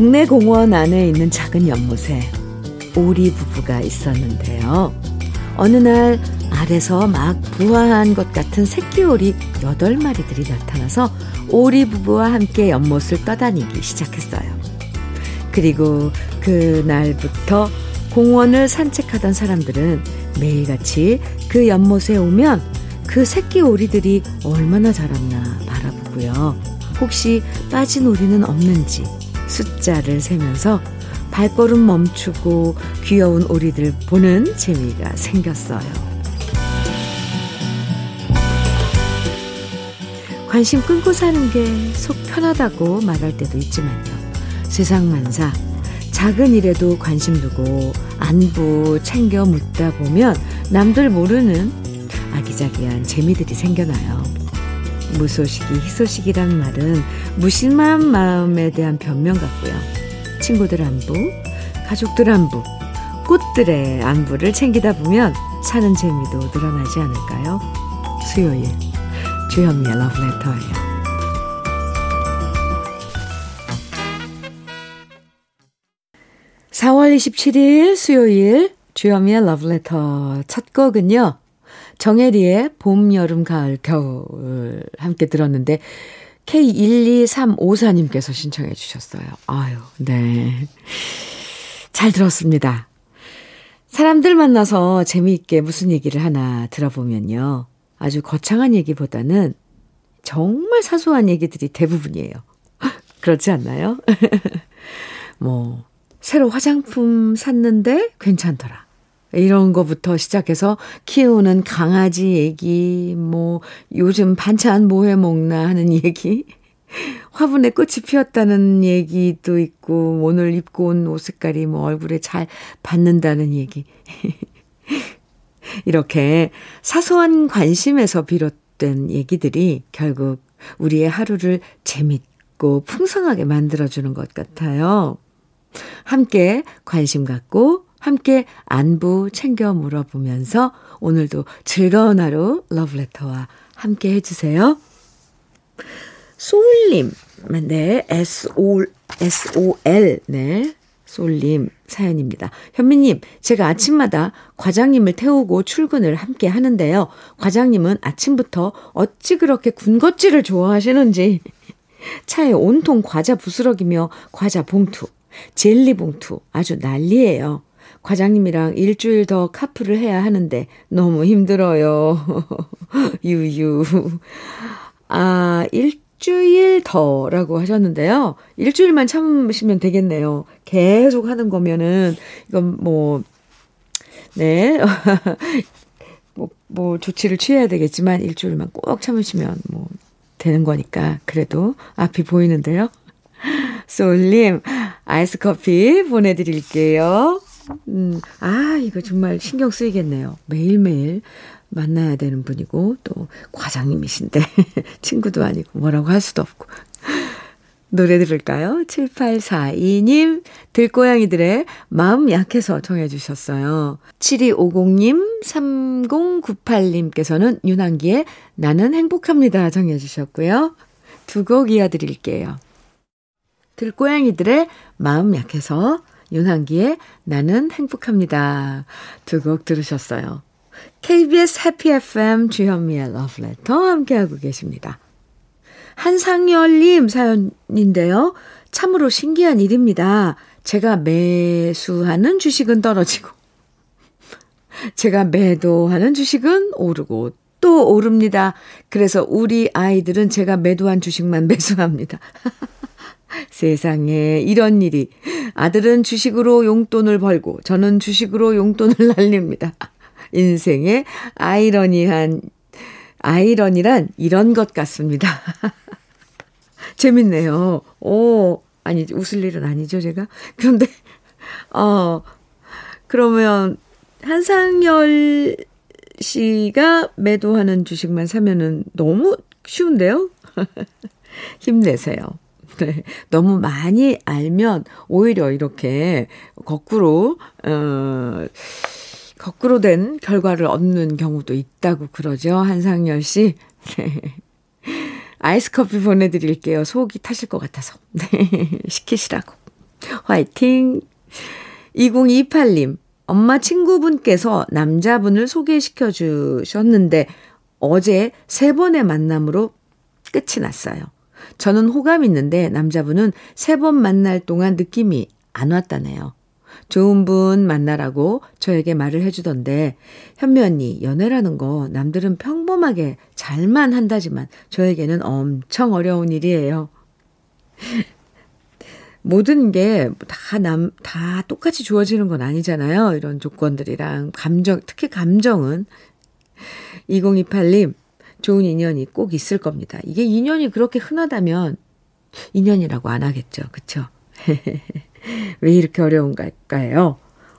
동네 공원 안에 있는 작은 연못에 오리 부부가 있었는데요. 어느 날 알에서 막 부화한 것 같은 새끼 오리 8마리들이 나타나서 오리 부부와 함께 연못을 떠다니기 시작했어요. 그리고 그날부터 공원을 산책하던 사람들은 매일같이 그 연못에 오면 그 새끼 오리들이 얼마나 자랐나 바라보고요. 혹시 빠진 오리는 없는지 숫자를 세면서 발걸음 멈추고 귀여운 오리들 보는 재미가 생겼어요. 관심 끊고 사는 게 속 편하다고 말할 때도 있지만요. 세상 만사 작은 일에도 관심 두고 안부 챙겨 묻다 보면 남들 모르는 아기자기한 재미들이 생겨나요. 무소식이 희소식이란 말은 무심한 마음에 대한 변명 같고요. 친구들 안부, 가족들 안부, 꽃들의 안부를 챙기다 보면 사는 재미도 늘어나지 않을까요? 수요일 주현미의 러브레터예요. 4월 27일 수요일 주현미의 러브레터 첫 곡은요. 정혜리의 봄, 여름, 가을, 겨울 함께 들었는데 K12354님께서 신청해 주셨어요. 아유, 네. 잘 들었습니다. 사람들 만나서 재미있게 무슨 얘기를 하나 들어보면요. 아주 거창한 얘기보다는 정말 사소한 얘기들이 대부분이에요. 그렇지 않나요? 뭐, 새로 화장품 샀는데 괜찮더라. 이런 거부터 시작해서 키우는 강아지 얘기, 뭐, 요즘 반찬 뭐 해 먹나 하는 얘기, 화분에 꽃이 피었다는 얘기도 있고, 오늘 입고 온 옷 색깔이 뭐 얼굴에 잘 받는다는 얘기. 이렇게 사소한 관심에서 비롯된 얘기들이 결국 우리의 하루를 재밌고 풍성하게 만들어주는 것 같아요. 함께 관심 갖고 함께 안부 챙겨 물어보면서 오늘도 즐거운 하루 러브레터와 함께 해주세요. 소울님, 네, S-O, S-O-L, 네, 소울님 사연입니다. 현미님, 제가 아침마다 과장님을 태우고 출근을 함께 하는데요. 과장님은 아침부터 어찌 그렇게 군것질을 좋아하시는지 차에 온통 과자 부스러기며 과자 봉투, 젤리 봉투 아주 난리예요. 과장님이랑 일주일 더 카풀을 해야 하는데 너무 힘들어요. 유유. 아, 일주일 더라고 하셨는데요. 일주일만 참으시면 되겠네요. 계속 하는 거면은, 이건 뭐, 네. 뭐, 뭐, 조치를 취해야 되겠지만, 일주일만 꼭 참으시면 뭐, 되는 거니까. 그래도 앞이 보이는데요. 소울님, 아이스 커피 보내드릴게요. 음, 아, 이거 정말 신경 쓰이겠네요. 매일매일 만나야 되는 분이고, 또 과장님이신데, 친구도 아니고, 뭐라고 할 수도 없고. 노래 들을까요? 7842님, 들고양이들의 마음 약해서 정해주셨어요. 7250님, 3098님께서는 윤한기의 나는 행복합니다 정해주셨고요. 두 곡 이어드릴게요. 들고양이들의 마음 약해서 윤한기의 나는 행복합니다. 두 곡 들으셨어요. KBS 해피 FM 주현미의 러브레터 함께하고 계십니다. 한상열님 사연인데요. 참으로 신기한 일입니다. 제가 매수하는 주식은 떨어지고, 제가 매도하는 주식은 오르고 또 오릅니다. 그래서 우리 아이들은 제가 매도한 주식만 매수합니다. 세상에 이런 일이 아들은 주식으로 용돈을 벌고 저는 주식으로 용돈을 날립니다. 인생의 아이러니한 아이러니란 이런 것 같습니다. 재밌네요. 오, 아니 웃을 일은 아니죠, 제가. 그런데 어 그러면 한상열 씨가 매도하는 주식만 사면은 너무 쉬운데요? 힘내세요. 네. 너무 많이 알면 오히려 이렇게 거꾸로, 어, 거꾸로 된 결과를 얻는 경우도 있다고 그러죠. 한상열 씨. 네. 아이스 커피 보내드릴게요. 속이 타실 것 같아서. 네. 시키시라고. 화이팅! 2028님, 엄마 친구분께서 남자분을 소개시켜 주셨는데 어제 세 번의 만남으로 끝이 났어요. 저는 호감 있는데 남자분은 세 번 만날 동안 느낌이 안 왔다네요. 좋은 분 만나라고 저에게 말을 해주던데, 현미 언니, 연애라는 거 남들은 평범하게 잘만 한다지만 저에게는 엄청 어려운 일이에요. 모든 게 다 남, 다 똑같이 주어지는 건 아니잖아요. 이런 조건들이랑 감정, 특히 감정은. 2028님, 좋은 인연이 꼭 있을 겁니다. 이게 인연이 그렇게 흔하다면 인연이라고 안 하겠죠. 그쵸? 왜 이렇게 어려운가요?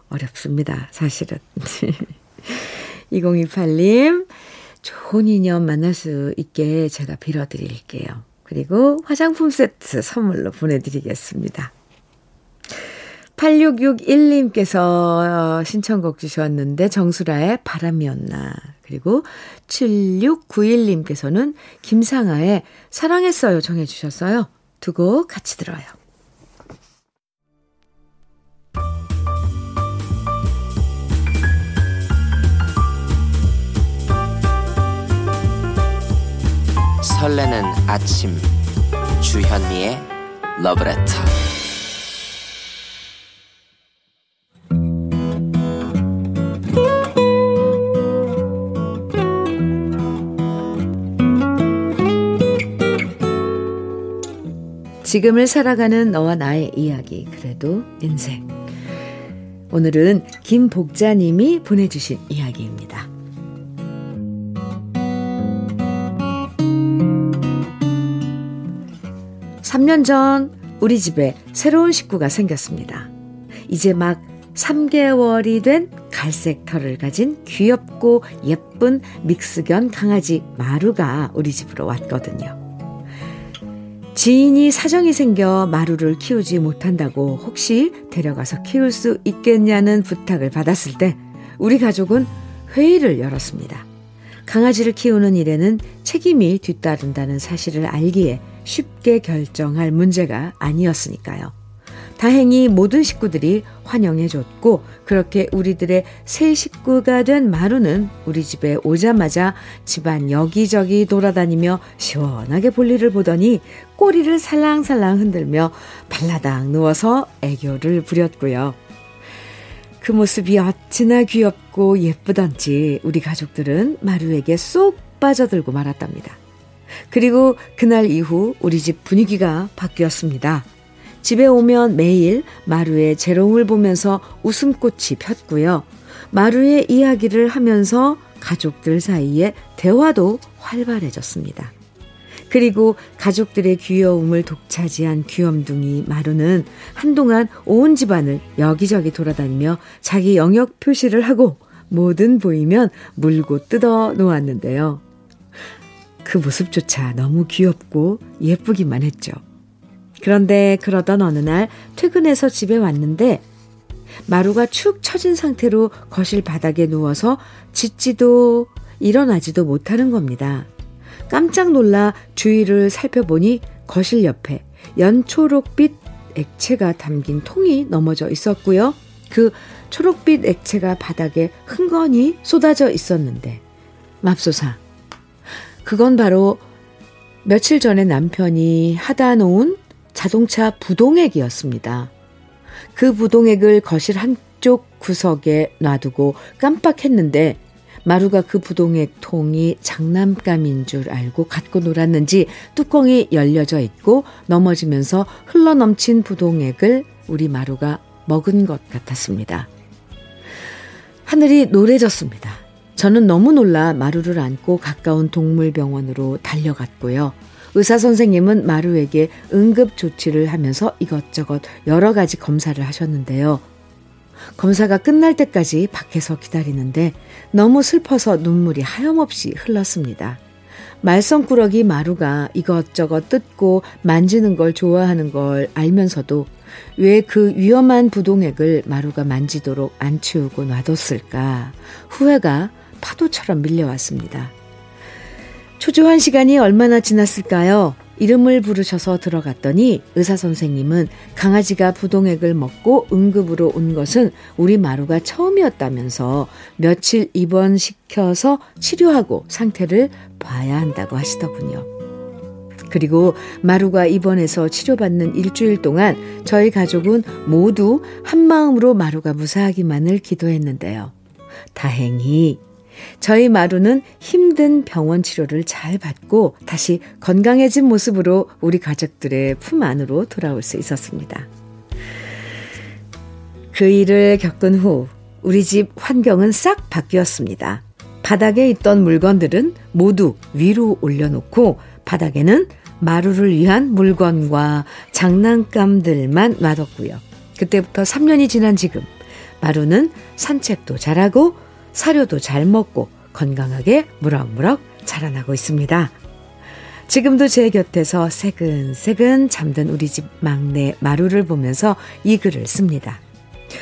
어렵습니다. 사실은. 2028님, 좋은 인연 만날 수 있게 제가 빌어드릴게요. 그리고 화장품 세트 선물로 보내드리겠습니다. 8661님께서 신청곡 주셨는데 정수라의 바람이었나. 그리고 7691님께서는 김상아의 사랑했어요 정해 주셨어요. 두 곡 같이 들어요. 설레는 아침 주현미의 러브레터 지금을 살아가는 너와 나의 이야기 그래도 인생 오늘은 김복자님이 보내주신 이야기입니다. 3년 전 우리 집에 새로운 식구가 생겼습니다. 이제 막 3개월이 된 갈색 털을 가진 귀엽고 예쁜 믹스견 강아지 마루가 우리 집으로 왔거든요. 지인이 사정이 생겨 마루를 키우지 못한다고 혹시 데려가서 키울 수 있겠냐는 부탁을 받았을 때 우리 가족은 회의를 열었습니다. 강아지를 키우는 일에는 책임이 뒤따른다는 사실을 알기에 쉽게 결정할 문제가 아니었으니까요. 다행히 모든 식구들이 환영해줬고, 그렇게 우리들의 새 식구가 된 마루는 우리 집에 오자마자 집안 여기저기 돌아다니며 시원하게 볼일을 보더니 꼬리를 살랑살랑 흔들며 발라당 누워서 애교를 부렸고요. 그 모습이 어찌나 귀엽고 예쁘던지 우리 가족들은 마루에게 쏙 빠져들고 말았답니다. 그리고 그날 이후 우리 집 분위기가 바뀌었습니다. 집에 오면 매일 마루의 재롱을 보면서 웃음꽃이 폈고요. 마루의 이야기를 하면서 가족들 사이에 대화도 활발해졌습니다. 그리고 가족들의 귀여움을 독차지한 귀염둥이 마루는 한동안 온 집안을 여기저기 돌아다니며 자기 영역 표시를 하고 뭐든 보이면 물고 뜯어 놓았는데요. 그 모습조차 너무 귀엽고 예쁘기만 했죠. 그런데 그러던 어느 날 퇴근해서 집에 왔는데 마루가 축 처진 상태로 거실 바닥에 누워서 짖지도 일어나지도 못하는 겁니다. 깜짝 놀라 주위를 살펴보니 거실 옆에 연초록빛 액체가 담긴 통이 넘어져 있었고요. 그 초록빛 액체가 바닥에 흥건히 쏟아져 있었는데 맙소사 그건 바로 며칠 전에 남편이 하다 놓은 자동차 부동액이었습니다. 그 부동액을 거실 한쪽 구석에 놔두고 깜빡했는데 마루가 그 부동액 통이 장난감인 줄 알고 갖고 놀았는지 뚜껑이 열려져 있고 넘어지면서 흘러넘친 부동액을 우리 마루가 먹은 것 같았습니다. 하늘이 노래졌습니다. 저는 너무 놀라 마루를 안고 가까운 동물병원으로 달려갔고요. 의사 선생님은 마루에게 응급 조치를 하면서 이것저것 여러 가지 검사를 하셨는데요. 검사가 끝날 때까지 밖에서 기다리는데 너무 슬퍼서 눈물이 하염없이 흘렀습니다. 말썽꾸러기 마루가 이것저것 뜯고 만지는 걸 좋아하는 걸 알면서도 왜 그 위험한 부동액을 마루가 만지도록 안 치우고 놔뒀을까 후회가 파도처럼 밀려왔습니다. 초조한 시간이 얼마나 지났을까요? 이름을 부르셔서 들어갔더니 의사 선생님은 강아지가 부동액을 먹고 응급으로 온 것은 우리 마루가 처음이었다면서 며칠 입원시켜서 치료하고 상태를 봐야 한다고 하시더군요. 그리고 마루가 입원해서 치료받는 일주일 동안 저희 가족은 모두 한마음으로 마루가 무사하기만을 기도했는데요. 다행히 저희 마루는 힘든 병원 치료를 잘 받고 다시 건강해진 모습으로 우리 가족들의 품 안으로 돌아올 수 있었습니다. 그 일을 겪은 후 우리 집 환경은 싹 바뀌었습니다. 바닥에 있던 물건들은 모두 위로 올려놓고 바닥에는 마루를 위한 물건과 장난감들만 놔뒀고요. 그때부터 3년이 지난 지금 마루는 산책도 잘하고 사료도 잘 먹고 건강하게 무럭무럭 자라나고 있습니다. 지금도 제 곁에서 새근새근 잠든 우리 집 막내 마루를 보면서 이 글을 씁니다.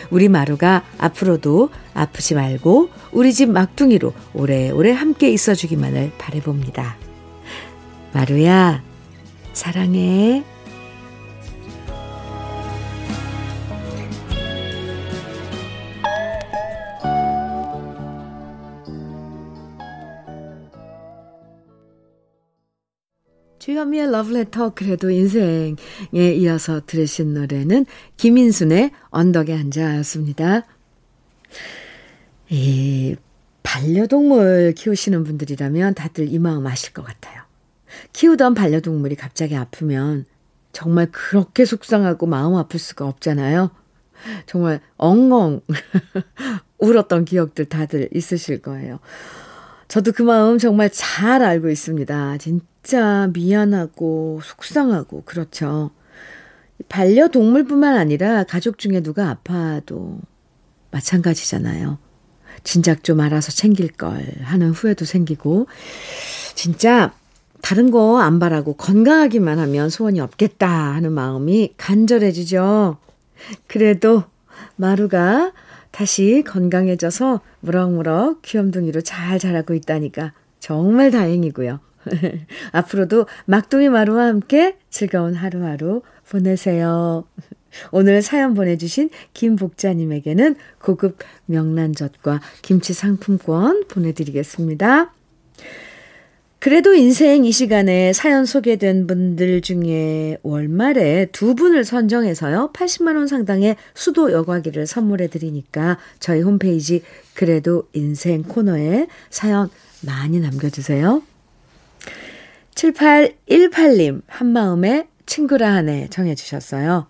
우리 마루가 앞으로도 아프지 말고 우리 집 막둥이로 오래오래 함께 있어주기만을 바래봅니다. 마루야, 사랑해. 주현미의 러브레터 그래도 인생에 이어서 들으신 노래는 김인순의 언덕에 앉아였습니다. 이 반려동물 키우시는 분들이라면 다들 이 마음 아실 것 같아요. 키우던 반려동물이 갑자기 아프면 정말 그렇게 속상하고 마음 아플 수가 없잖아요. 정말 엉엉 울었던 기억들 다들 있으실 거예요. 저도 그 마음 정말 잘 알고 있습니다. 진짜 미안하고 속상하고 그렇죠. 반려동물뿐만 아니라 가족 중에 누가 아파도 마찬가지잖아요. 진작 좀 알아서 챙길 걸 하는 후회도 생기고 진짜 다른 거 안 바라고 건강하기만 하면 소원이 없겠다 하는 마음이 간절해지죠. 그래도 마루가 다시 건강해져서 무럭무럭 귀염둥이로 잘 자라고 있다니까 정말 다행이고요. 앞으로도 막둥이 마루와 함께 즐거운 하루하루 보내세요. 오늘 사연 보내주신 김복자님에게는 고급 명란젓과 김치 상품권 보내드리겠습니다. 그래도 인생 이 시간에 사연 소개된 분들 중에 월말에 두 분을 선정해서요. 80만원 상당의 수도 여과기를 선물해 드리니까 저희 홈페이지 그래도 인생 코너에 사연 많이 남겨주세요. 7818님, 한마음에 친구라 하네 정해주셨어요.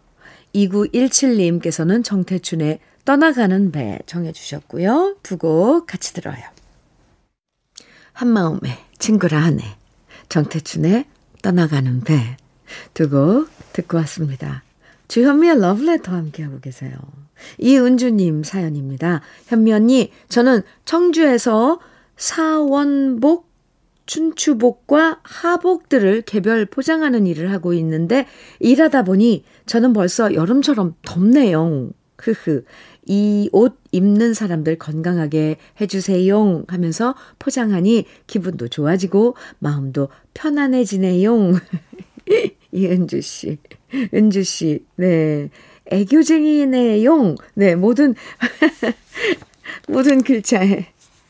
2917님께서는 정태춘의 떠나가는 배 정해주셨고요. 두 곡 같이 들어요. 한마음에 친구라 하네. 정태춘의 떠나가는 배. 두고 듣고 왔습니다. 주현미의 러브레터 함께하고 계세요. 이은주님 사연입니다. 현미 언니, 저는 청주에서 사원복, 춘추복과 하복들을 개별 포장하는 일을 하고 있는데 일하다 보니 저는 벌써 여름처럼 덥네요. 흐흐. 이 옷 입는 사람들 건강하게 해주세요 하면서 포장하니 기분도 좋아지고 마음도 편안해지네요. 이은주 씨. 은주 씨. 네. 애교쟁이네요. 네. 모든, 모든 글자에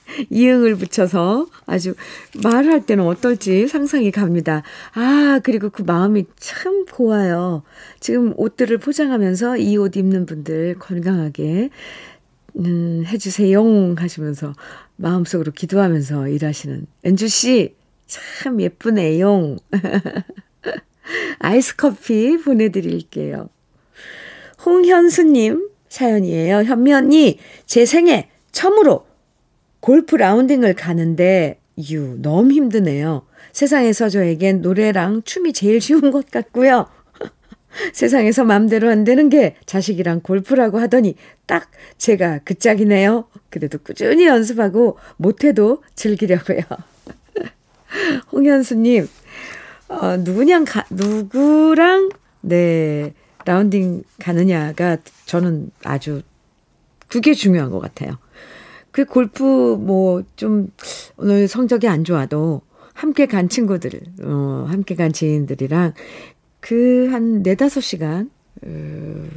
이응을 붙여서 아주 말할 때는 어떨지 상상이 갑니다. 아, 그리고 그 마음이 참 고와요. 지금 옷들을 포장하면서 이 옷 입는 분들 건강하게 음, 해주세요 하시면서 마음속으로 기도하면서 일하시는 엔주씨 참 예쁘네요. 아이스 커피 보내드릴게요. 홍현수님 사연이에요. 현미 언니, 제 생애 처음으로 골프 라운딩을 가는데, 유, 너무 힘드네요. 세상에서 저에겐 노래랑 춤이 제일 쉬운 것 같고요. 세상에서 마음대로 안 되는 게 자식이랑 골프라고 하더니 딱 제가 그 짝이네요. 그래도 꾸준히 연습하고 못해도 즐기려고요. 홍현수님, 어, 누구냥 가, 누구랑, 네, 라운딩 가느냐가 저는 아주 그게 중요한 것 같아요. 그 골프 뭐 좀 오늘 성적이 안 좋아도 함께 간 친구들, 어, 함께 간 지인들이랑 그 한 네다섯 시간, 어,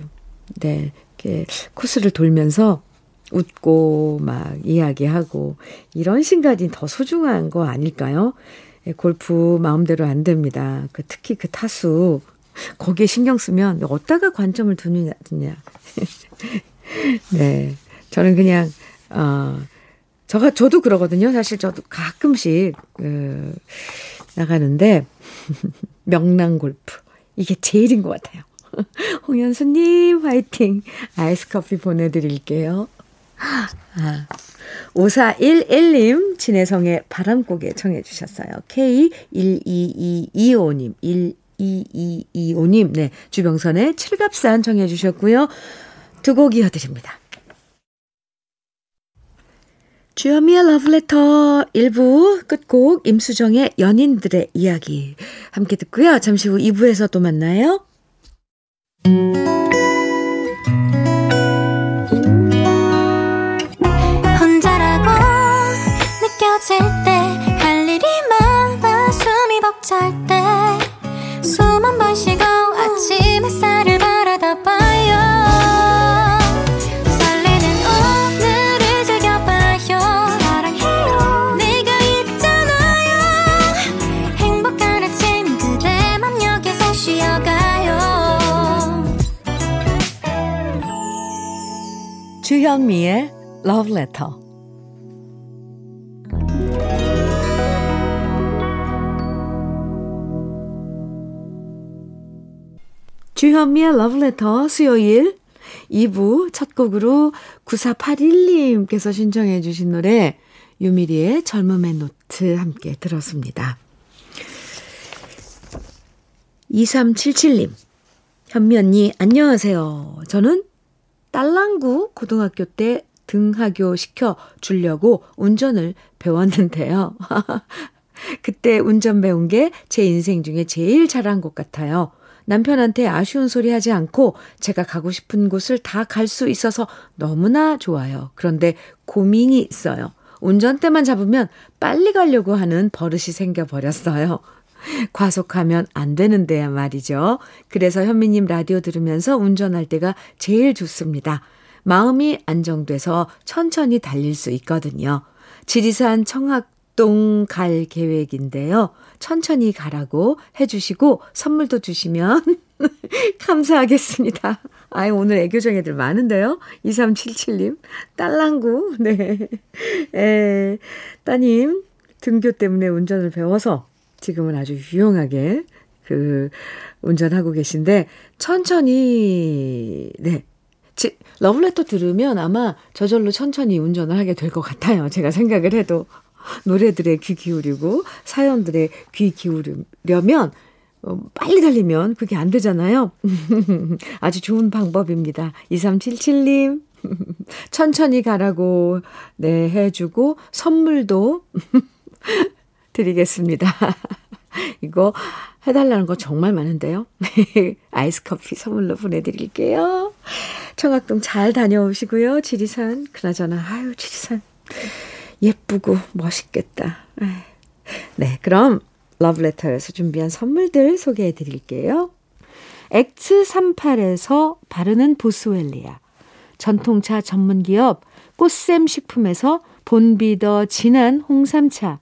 네, 이렇게 코스를 돌면서 웃고 막 이야기하고 이런 시간이 더 소중한 거 아닐까요? 예, 골프 마음대로 안 됩니다. 그 특히 그 타수 거기에 신경 쓰면 어디다가 관점을 두느냐. 네. 저는 그냥 어 저가 저도 그러거든요. 사실 저도 가끔씩 그 나가는데 명랑 골프 이게 제일인 것 같아요. 홍현수님 화이팅 아이스 커피 보내드릴게요. 아, 5411님, 진혜성의 바람고개 청해 주셨어요. K12225님, 12225님, 네, 주병선의 칠갑산 청해 주셨고요. 두 곡 이어드립니다. 주현미의 러브레터 1부 끝곡 임수정의 연인들의 이야기 함께 듣고요. 잠시 후 2부에서 또 만나요. Love Letter 주현미의 러브레터 수요일 2부 첫 곡으로 9481님께서 신청해 주신 노래 유미리의 젊음의 노트 함께 들었습니다. 2377님 현미 언니 안녕하세요. 저는 딸랑구 고등학교 때 등하교 시켜 주려고 운전을 배웠는데요. 그때 운전 배운 게 제 인생 중에 제일 잘한 것 같아요. 남편한테 아쉬운 소리 하지 않고 제가 가고 싶은 곳을 다 갈 수 있어서 너무나 좋아요. 그런데 고민이 있어요. 운전대만 잡으면 빨리 가려고 하는 버릇이 생겨버렸어요. 과속하면 안 되는데야 말이죠. 그래서 현미님 라디오 들으면서 운전할 때가 제일 좋습니다. 마음이 안정돼서 천천히 달릴 수 있거든요. 지리산 청학동 갈 계획인데요. 천천히 가라고 해주시고 선물도 주시면 감사하겠습니다. 아이, 오늘 애교정 애들 많은데요? 2377님, 딸랑구, 네. 에, 따님, 등교 때문에 운전을 배워서 지금은 아주 유용하게 그 운전하고 계신데, 천천히, 네. 지, 러블레터 들으면 아마 저절로 천천히 운전을 하게 될 것 같아요. 제가 생각을 해도. 노래들의 귀 기울이고 사연들의 귀 기울이려면 어, 빨리 달리면 그게 안 되잖아요. 아주 좋은 방법입니다. 2377님. 천천히 가라고, 네, 해주고, 선물도 드리겠습니다. 이거 해달라는 거 정말 많은데요. 아이스 커피 선물로 보내드릴게요. 청학동 잘 다녀오시고요. 지리산, 그나저나, 아유, 지리산. 예쁘고 멋있겠다. 네, 그럼 러브레터에서 준비한 선물들 소개해 드릴게요. 엑츠38에서 바르는 보스웰리아, 전통차 전문기업 꽃샘 식품에서 본비더 진한 홍삼차,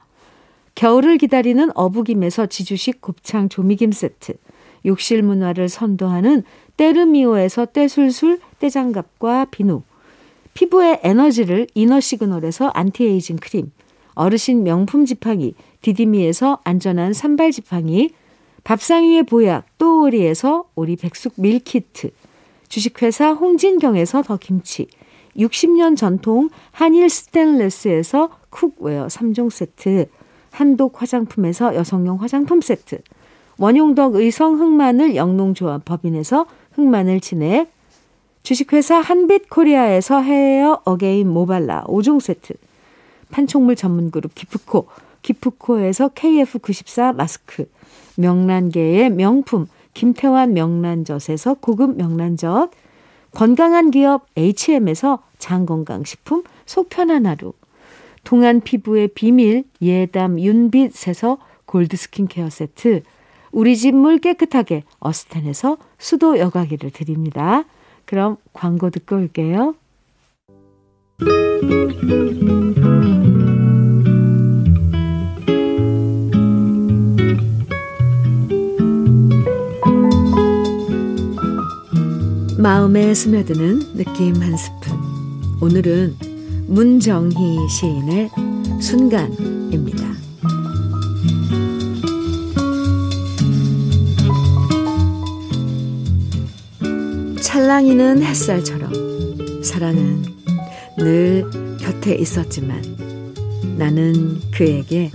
겨울을 기다리는 어부김에서 지주식 곱창 조미김 세트, 욕실 문화를 선도하는 때르미오에서 때술술 때장갑과 비누, 피부의 에너지를 이너 시그널에서 안티에이징 크림, 어르신 명품 지팡이 디디미에서 안전한 산발 지팡이, 밥상 위의 보약 또오리에서 오리 백숙 밀키트, 주식회사 홍진경에서 더 김치, 60년 전통 한일 스텐레스에서 cookware 3종 세트, 한독 화장품에서 여성용 화장품 세트, 원용덕 의성 흑마늘 영농조합 법인에서 흑마늘 진액, 주식회사 한빛코리아에서 헤어 어게인 모발라 5종 세트, 판촉물 전문그룹 기프코, 기프코에서 KF94 마스크, 명란계의 명품 김태환 명란젓에서 고급 명란젓, 건강한 기업 HM에서 장건강식품 속편한 하루, 동안 피부의 비밀 예담 윤빛에서 골드 스킨케어 세트, 우리 집 물 깨끗하게 어스텐에서 수도 여과기를 드립니다. 그럼 광고 듣고 올게요. 마음에 스며드는 느낌 한 스푼. 오늘은 문정희 시인의 순간입니다. 찰랑이는 햇살처럼 사랑은 늘 곁에 있었지만 나는 그에게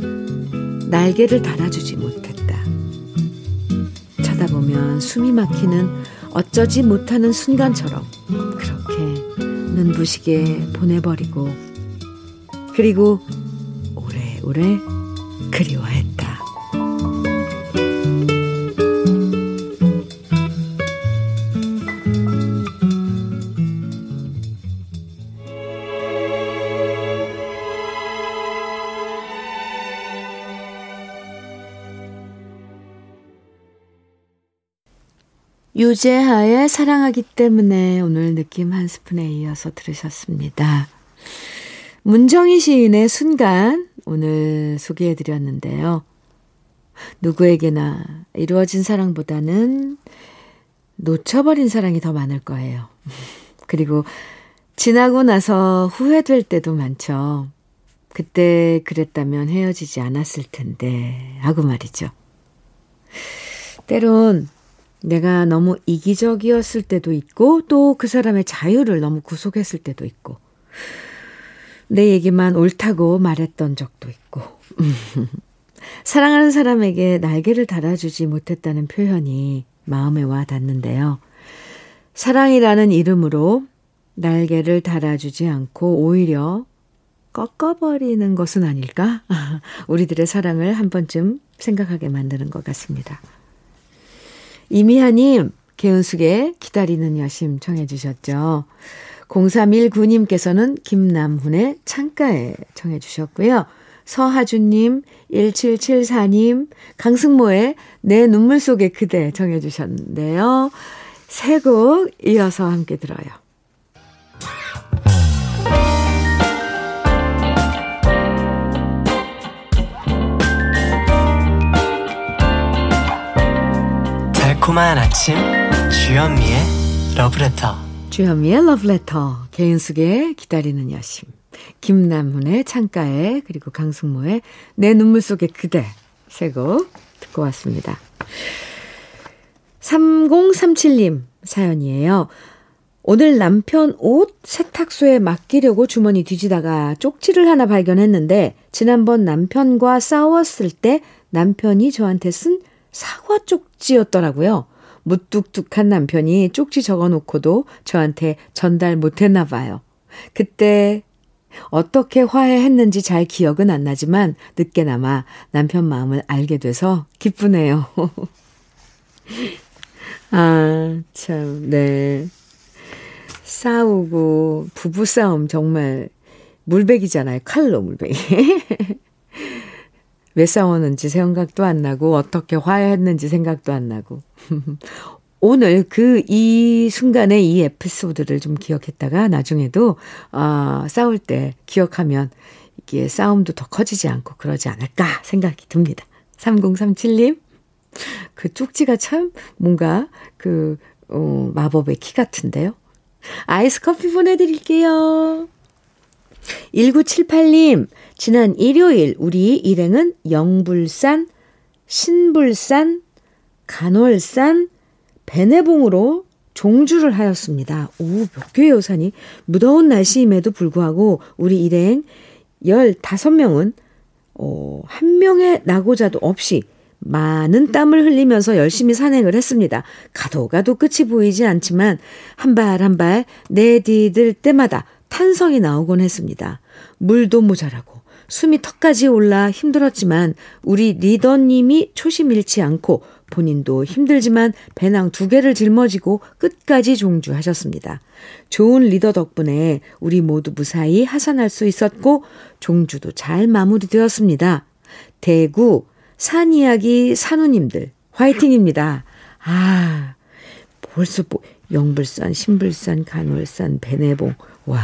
날개를 달아주지 못했다. 쳐다보면 숨이 막히는 어쩌지 못하는 순간처럼 눈부시게 보내버리고 그리고 오래오래 그리워했 유재하의 사랑하기 때문에 오늘 느낌 한 스푼에 이어서 들으셨습니다. 문정희 시인의 순간 오늘 소개해 드렸는데요. 누구에게나 이루어진 사랑보다는 놓쳐버린 사랑이 더 많을 거예요. 그리고 지나고 나서 후회될 때도 많죠. 그때 그랬다면 헤어지지 않았을 텐데 하고 말이죠. 때론 내가 너무 이기적이었을 때도 있고 또 그 사람의 자유를 너무 구속했을 때도 있고 내 얘기만 옳다고 말했던 적도 있고 사랑하는 사람에게 날개를 달아주지 못했다는 표현이 마음에 와 닿는데요. 사랑이라는 이름으로 날개를 달아주지 않고 오히려 꺾어버리는 것은 아닐까? 우리들의 사랑을 한 번쯤 생각하게 만드는 것 같습니다. 이미하님, 개은숙의 기다리는 여심 청해 주셨죠. 0319님께서는 김남훈의 창가에 청해 주셨고요. 서하준님, 1774님, 강승모의 내 눈물 속의 그대 청해 주셨는데요. 세 곡 이어서 함께 들어요. 달콤한 아침 주현미의 러브레터 주현미의 러브레터 개인숙의 기다리는 여심 김남훈의 창가에 그리고 강승모의 내 눈물 속의 그대 세곡 듣고 왔습니다. 3037님 사연이에요. 오늘 남편 옷 세탁소에 맡기려고 주머니 뒤지다가 쪽지를 하나 발견했는데 지난번 남편과 싸웠을 때 남편이 저한테 쓴 사과 쪽지였더라고요. 무뚝뚝한 남편이 쪽지 적어 놓고도 저한테 전달 못 했나 봐요. 그때 어떻게 화해했는지 잘 기억은 안 나지만 늦게나마 남편 마음을 알게 돼서 기쁘네요. 아, 참, 네. 싸우고, 부부싸움 정말 물백이잖아요. 칼로 물백 이. 왜 싸웠는지 생각도 안 나고 어떻게 화해했는지 생각도 안 나고 오늘 그 이 순간의 이 에피소드를 좀 기억했다가 나중에도 어, 싸울 때 기억하면 이게 싸움도 더 커지지 않고 그러지 않을까 생각이 듭니다. 3037님 그 쪽지가 참 뭔가 그 어, 마법의 키 같은데요. 아이스 커피 보내드릴게요. 1978님, 지난 일요일 우리 일행은 영불산, 신불산, 간월산, 베네봉으로 종주를 하였습니다. 오, 몇 개의 요산이 무더운 날씨임에도 불구하고 우리 일행 15명은 어, 한 명의 낙오자도 없이 많은 땀을 흘리면서 열심히 산행을 했습니다. 가도 가도 끝이 보이지 않지만 한 발 한 발 내디딜 때마다 탄성이 나오곤 했습니다. 물도 모자라고 숨이 턱까지 올라 힘들었지만 우리 리더님이 초심 잃지 않고 본인도 힘들지만 배낭 두 개를 짊어지고 끝까지 종주하셨습니다. 좋은 리더 덕분에 우리 모두 무사히 하산할 수 있었고 종주도 잘 마무리되었습니다. 대구 산 이야기 산우님들 화이팅입니다. 아 벌써 뭐 영불산, 신불산, 간월산, 베네봉 와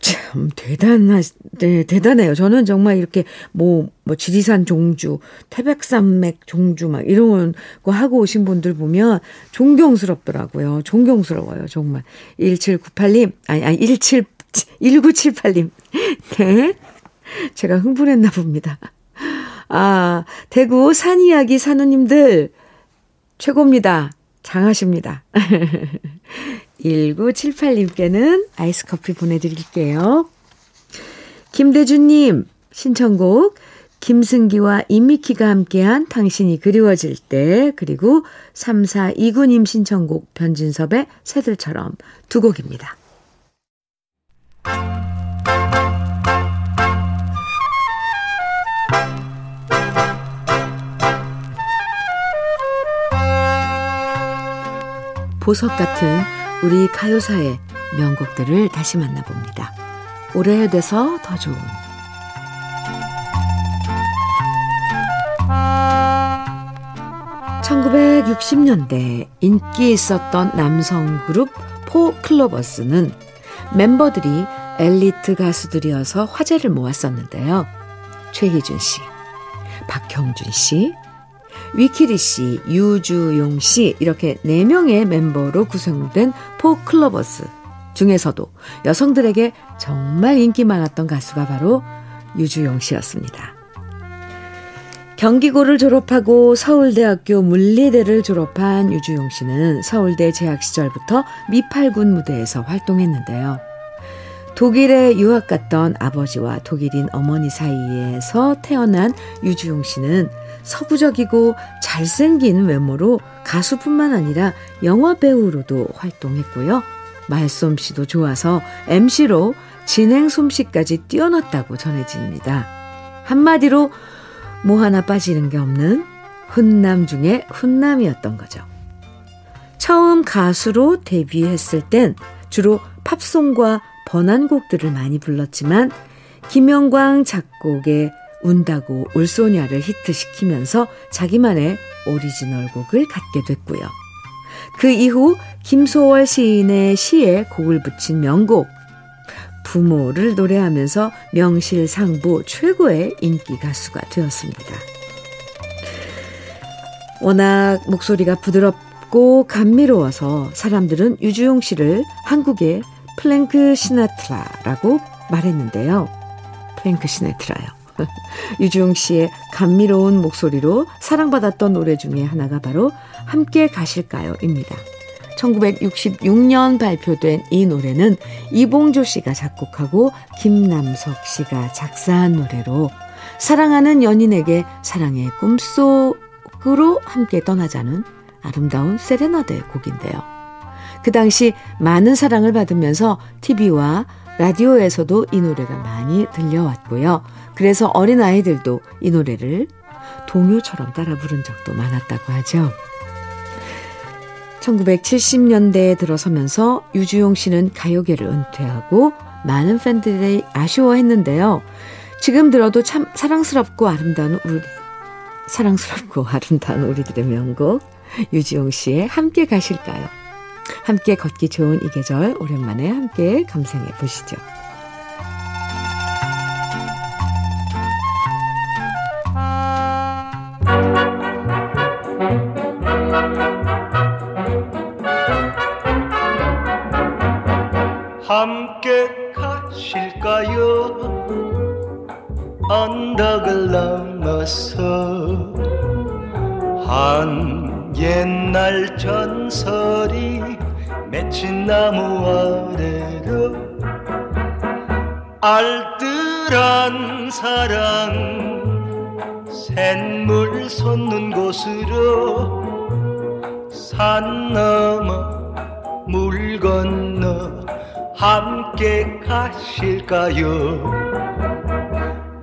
참, 대단하, 네, 대단해요. 저는 정말 이렇게 뭐, 뭐, 지리산 종주, 태백산맥 종주 막 이런 거 하고 오신 분들 보면 존경스럽더라고요. 존경스러워요. 정말. 1798님, 아니, 아니, 17, 1978님. 네. 제가 흥분했나 봅니다. 아, 대구 산 이야기 산우님들, 최고입니다. 장하십니다. 1978님께는 아이스 커피 보내드릴게요. 김대준님, 신청곡, 김승기와 임미키가 함께한 당신이 그리워질 때, 그리고 3429님 신청곡 변진섭의 새들처럼 두 곡입니다. 보석 같은 우리 가요사의 명곡들을 다시 만나봅니다. 오래돼서 더 좋은 1960년대 인기 있었던 남성 그룹 포클로버스는 멤버들이 엘리트 가수들이어서 화제를 모았었는데요. 최희준 씨, 박형준 씨, 위키리 씨, 유주용 씨 이렇게 4명의 멤버로 구성된 포클러버스 중에서도 여성들에게 정말 인기 많았던 가수가 바로 유주용 씨였습니다. 경기고를 졸업하고 서울대학교 물리대를 졸업한 유주용 씨는 서울대 재학 시절부터 미팔군 무대에서 활동했는데요. 독일에 유학 갔던 아버지와 독일인 어머니 사이에서 태어난 유주용 씨는 서구적이고 잘생긴 외모로 가수뿐만 아니라 영화 배우로도 활동했고요. 말솜씨도 좋아서 MC로 진행 솜씨까지 뛰어났다고 전해집니다. 한마디로 뭐 하나 빠지는 게 없는 훈남 중에 훈남이었던 거죠. 처음 가수로 데뷔했을 땐 주로 팝송과 번안곡들을 많이 불렀지만 김영광 작곡의 운다고 울소냐를 히트시키면서 자기만의 오리지널 곡을 갖게 됐고요. 그 이후 김소월 시인의 시에 곡을 붙인 명곡 부모를 노래하면서 명실상부 최고의 인기 가수가 되었습니다. 워낙 목소리가 부드럽고 감미로워서 사람들은 유주용 씨를 한국의 프랭크 시나트라라고 말했는데요. 프랭크 시나트라요. 유주용 씨의 감미로운 목소리로 사랑받았던 노래 중에 하나가 바로 함께 가실까요 입니다. 1966년 발표된 이 노래는 이봉조 씨가 작곡하고 김남석 씨가 작사한 노래로 사랑하는 연인에게 사랑의 꿈속으로 함께 떠나자는 아름다운 세레나데 곡인데요. 그 당시 많은 사랑을 받으면서 TV와 라디오에서도 이 노래가 많이 들려왔고요. 그래서 어린 아이들도 이 노래를 동요처럼 따라 부른 적도 많았다고 하죠. 1970년대에 들어서면서 유주용 씨는 가요계를 은퇴하고 많은 팬들이 아쉬워했는데요. 지금 들어도 참 사랑스럽고 아름다운 우리 사랑스럽고 아름다운 우리들의 명곡 유지용 씨의 함께 가실까요? 함께 걷기 좋은 이 계절 오랜만에 함께 감상해 보시죠. 언덕을 넘어서 한 옛날 전설이 맺힌 나무 아래로 알뜰한 사랑 샘물 솟는 곳으로 산 넘어 물 건너 함께 가실까요?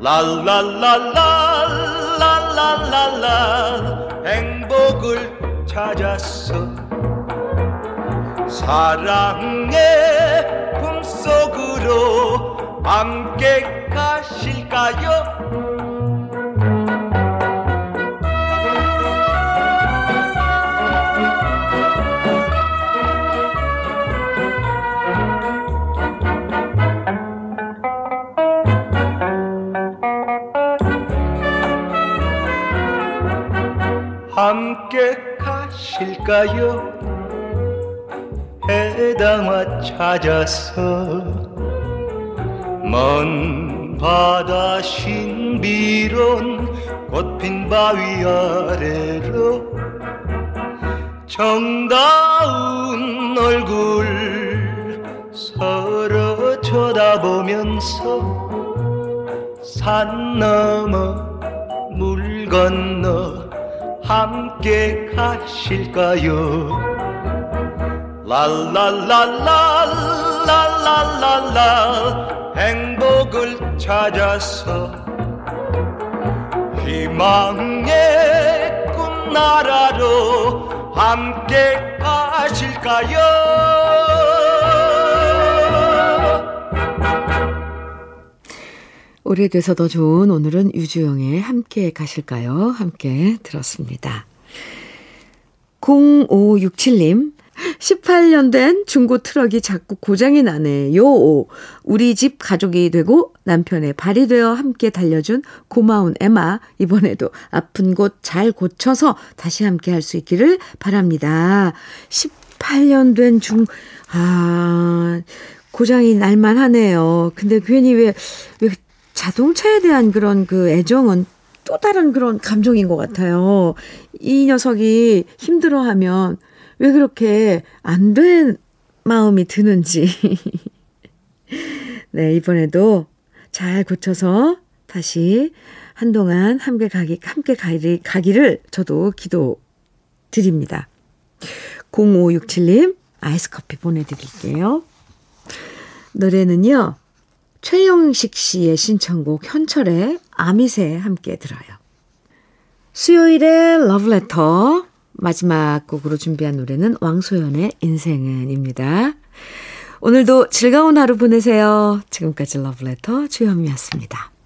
랄랄랄랄랄랄랄라 행복을 찾았어 사랑의 꿈속으로 함께 가실까요? 가실까요? 해당화 찾아서 먼 바다 신비로운 꽃핀 바위 아래로 정다운 얼굴 서로 쳐다보면서 산 넘어 물 건너 함께 가실까요? 랄랄랄랄랄랄랄라 행복을 찾아서 희망의 꿈나라로 함께 가실까요? 오래돼서 더 좋은 오늘은 유주용의 함께 가실까요? 함께 들었습니다. 0567님, 18년 된 중고 트럭이 자꾸 고장이 나네요. 우리 집 가족이 되고 남편의 발이 되어 함께 달려준 고마운 애마. 이번에도 아픈 곳 잘 고쳐서 다시 함께 할 수 있기를 바랍니다. 18년 된 중, 아, 고장이 날만 하네요. 근데 괜히 왜, 왜 자동차에 대한 그런 그 애정은 또 다른 그런 감정인 것 같아요. 이 녀석이 힘들어하면 왜 그렇게 안 된 마음이 드는지. 네, 이번에도 잘 고쳐서 다시 한동안 함께 가기, 함께 가기, 가기를 저도 기도 드립니다. 0567님, 아이스 커피 보내드릴게요. 노래는요, 최영식 씨의 신청곡 현철의 아미새 함께 들어요. 수요일의 러브레터 마지막 곡으로 준비한 노래는 왕소연의 인생은입니다. 오늘도 즐거운 하루 보내세요. 지금까지 러브레터 주현미였습니다.